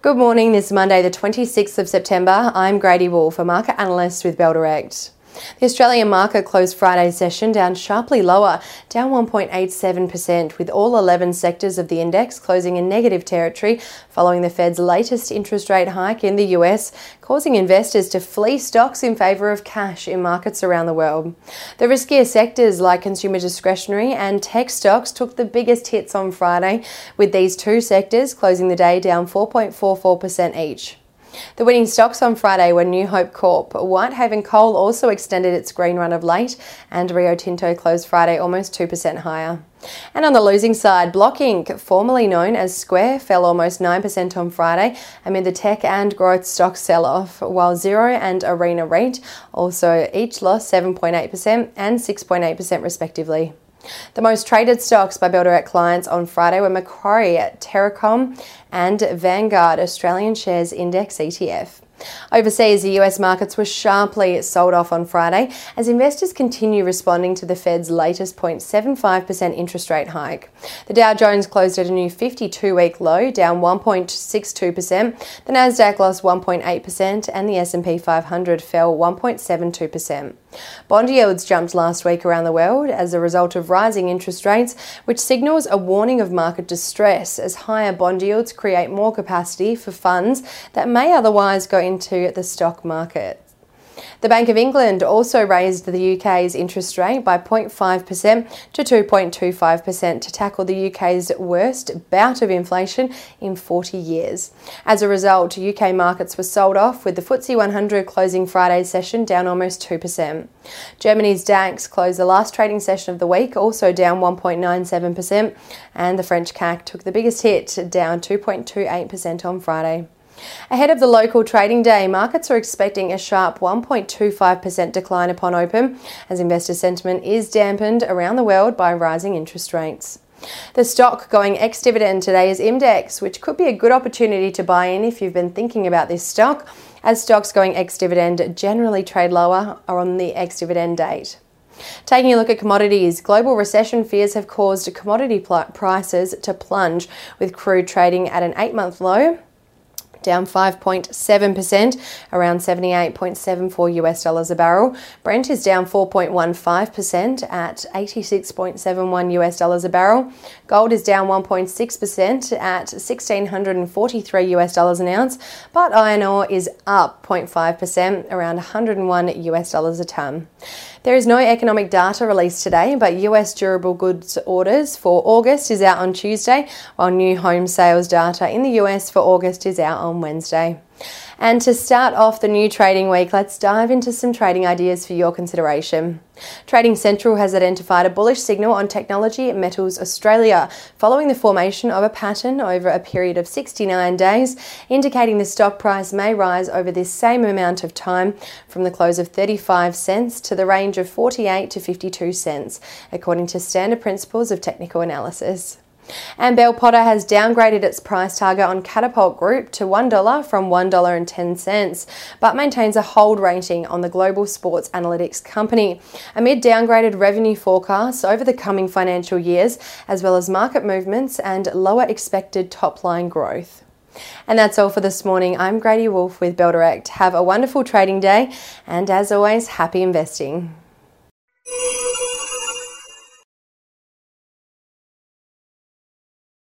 Good morning. This is Monday, the 26th of September. I'm Grady Wolf, a market analyst with Bell Direct. The Australian market closed Friday's session down sharply lower, down 1.87%, with all 11 sectors of the index closing in negative territory following the Fed's latest interest rate hike in the US, causing investors to flee stocks in favour of cash in markets around the world. The riskier sectors like consumer discretionary and tech stocks took the biggest hits on Friday, with these two sectors closing the day down 4.44% each. The winning stocks on Friday were New Hope Corp. Whitehaven Coal also extended its green run of late, and Rio Tinto closed Friday almost 2% higher. And on the losing side, Block Inc., formerly known as Square, fell almost 9% on Friday amid the tech and growth stock sell off, while Xero and Arena REIT also each lost 7.8% and 6.8% respectively. The most traded stocks by Bell Direct clients on Friday were Macquarie, Telecom, and Vanguard Australian Shares Index ETF. Overseas, the US markets were sharply sold off on Friday as investors continue responding to the Fed's latest 0.75% interest rate hike. The Dow Jones closed at a new 52 week low, down 1.62%. The Nasdaq lost 1.8% and the S&P 500 fell 1.72%. Bond yields jumped last week around the world as a result of rising interest rates, which signals a warning of market distress as higher bond yields create more capacity for funds that may otherwise go into the stock market. The Bank of England also raised the UK's interest rate by 0.5% to 2.25% to tackle the UK's worst bout of inflation in 40 years. As a result, UK markets were sold off, with the FTSE 100 closing Friday's session down almost 2%. Germany's DAX closed the last trading session of the week, also down 1.97%, and the French CAC took the biggest hit, down 2.28% on Friday. Ahead of the local trading day, markets are expecting a sharp 1.25% decline upon open, as investor sentiment is dampened around the world by rising interest rates. The stock going ex dividend today is IMDEX, which could be a good opportunity to buy in if you've been thinking about this stock, as stocks going ex dividend generally trade lower on the ex dividend date. Taking a look at commodities, global recession fears have caused commodity prices to plunge, with crude trading at an eight month low down 5.7%, around 78.74 US dollars a barrel. Brent is down 4.15% at 86.71 US dollars a barrel. Gold is down 1.6% at 1643 US dollars an ounce, but iron ore is up 0.5%, around 101 US dollars a tonne. There is no economic data released today, but US durable goods orders for August is out on Tuesday, while new home sales data in the US for August is out Wednesday. And to start off the new trading week, let's dive into some trading ideas for your consideration. Trading Central has identified a bullish signal on Technology Metals Australia following the formation of a pattern over a period of 69 days, indicating the stock price may rise over this same amount of time from the close of 35 cents to the range of 48 to 52 cents, according to standard principles of technical analysis. And Bell Potter has downgraded its price target on Catapult Group to $1 from $1.10, but maintains a hold rating on the global sports analytics company amid downgraded revenue forecasts over the coming financial years, as well as market movements and lower expected top line growth. And that's all for this morning. I'm Grady Wolf with Bell Direct. Have a wonderful trading day, and as always, happy investing.